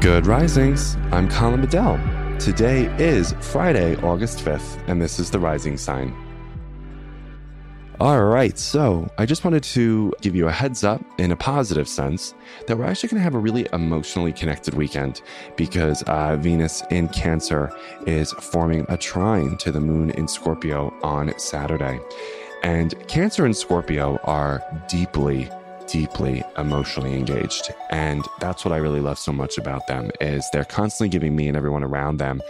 Good risings. I'm Colin Bedell. Today is Friday, August 5th, and this is the rising sign. All right, so I just wanted to give you a heads up in a positive sense that we're actually going to have a really emotionally connected weekend because uh, Venus in Cancer is forming a trine to the moon in Scorpio on Saturday. And Cancer and Scorpio are deeply deeply emotionally engaged and that's what i really love so much about them is they're constantly giving me and everyone around them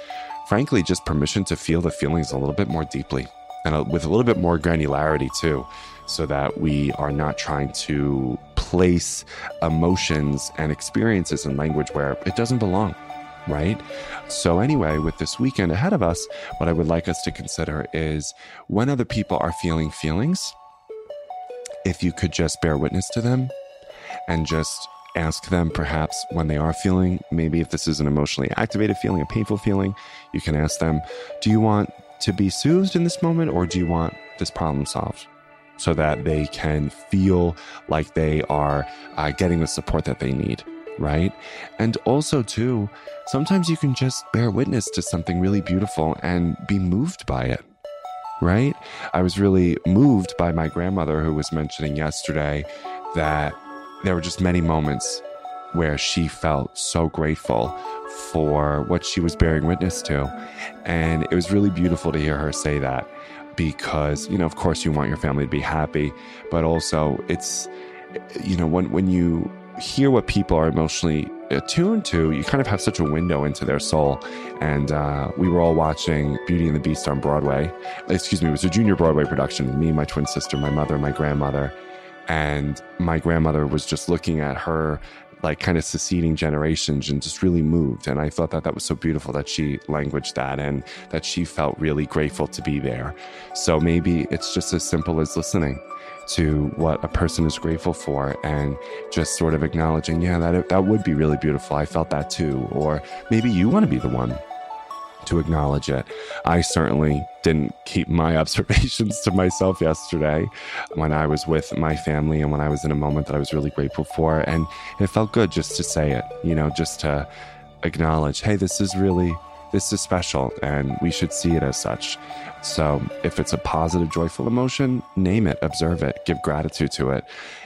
frankly just permission to feel the feelings a little bit more deeply and with a little bit more granularity too so that we are not trying to place emotions and experiences in language where it doesn't belong right? So, anyway, with this weekend ahead of us, what I would like us to consider is when other people are feeling feelings, if you could just bear witness to them and just ask them perhaps when they are feeling, maybe if this is an emotionally activated feeling, a painful feeling, you can ask them, Do you want to be soothed in this moment or do you want this problem solved? So that they can feel like they are uh, getting the support that they need, right? And also, too, sometimes you can just bear witness to something really beautiful and be moved by it right? I was really moved by my grandmother who was mentioning yesterday that there were just many moments where she felt so grateful for what she was bearing witness to. And it was really beautiful to hear her say that because, you know, of course you want your family to be happy, but also it's, you know, when, when you hear what people are emotionally attuned to, you kind of have such a window into their soul. And uh, we were all watching Beauty and the Beast on Broadway. Excuse me, it was a junior Broadway production. Me, my twin sister, my mother, my grandmother. And my grandmother was just looking at her like kind of succeeding generations and just really moved. And I thought that that was so beautiful that she languaged that and that she felt really grateful to be there. So maybe it's just as simple as listening to what a person is grateful for and just sort of acknowledging, yeah, that, that would be really beautiful. I felt that too. Or maybe you want to be the one to acknowledge it. I certainly didn't keep my observations to myself yesterday when I was with my family and when I was in a moment that I was really grateful for. And it felt good just to say it, you know, just to acknowledge, hey, this is really this is special and we should see it as such. So, if it's a positive, joyful emotion, name it, observe it, give gratitude to it.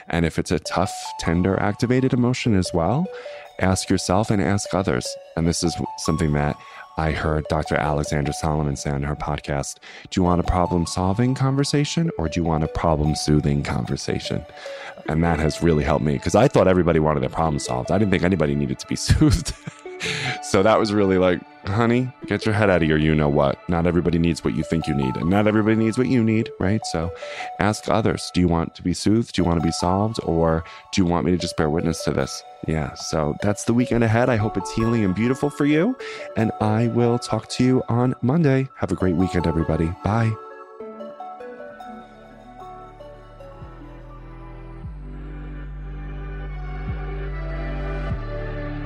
And if it's a tough, tender, activated emotion as well, ask yourself and ask others. And this is something that I heard Dr. Alexandra Solomon say on her podcast. Do you want a problem solving conversation or do you want a problem soothing conversation? And that has really helped me because I thought everybody wanted their problem solved. I didn't think anybody needed to be soothed. So that was really like, honey, get your head out of your you know what. Not everybody needs what you think you need, and not everybody needs what you need, right? So ask others do you want to be soothed? Do you want to be solved? Or do you want me to just bear witness to this? Yeah, so that's the weekend ahead. I hope it's healing and beautiful for you. And I will talk to you on Monday. Have a great weekend, everybody. Bye.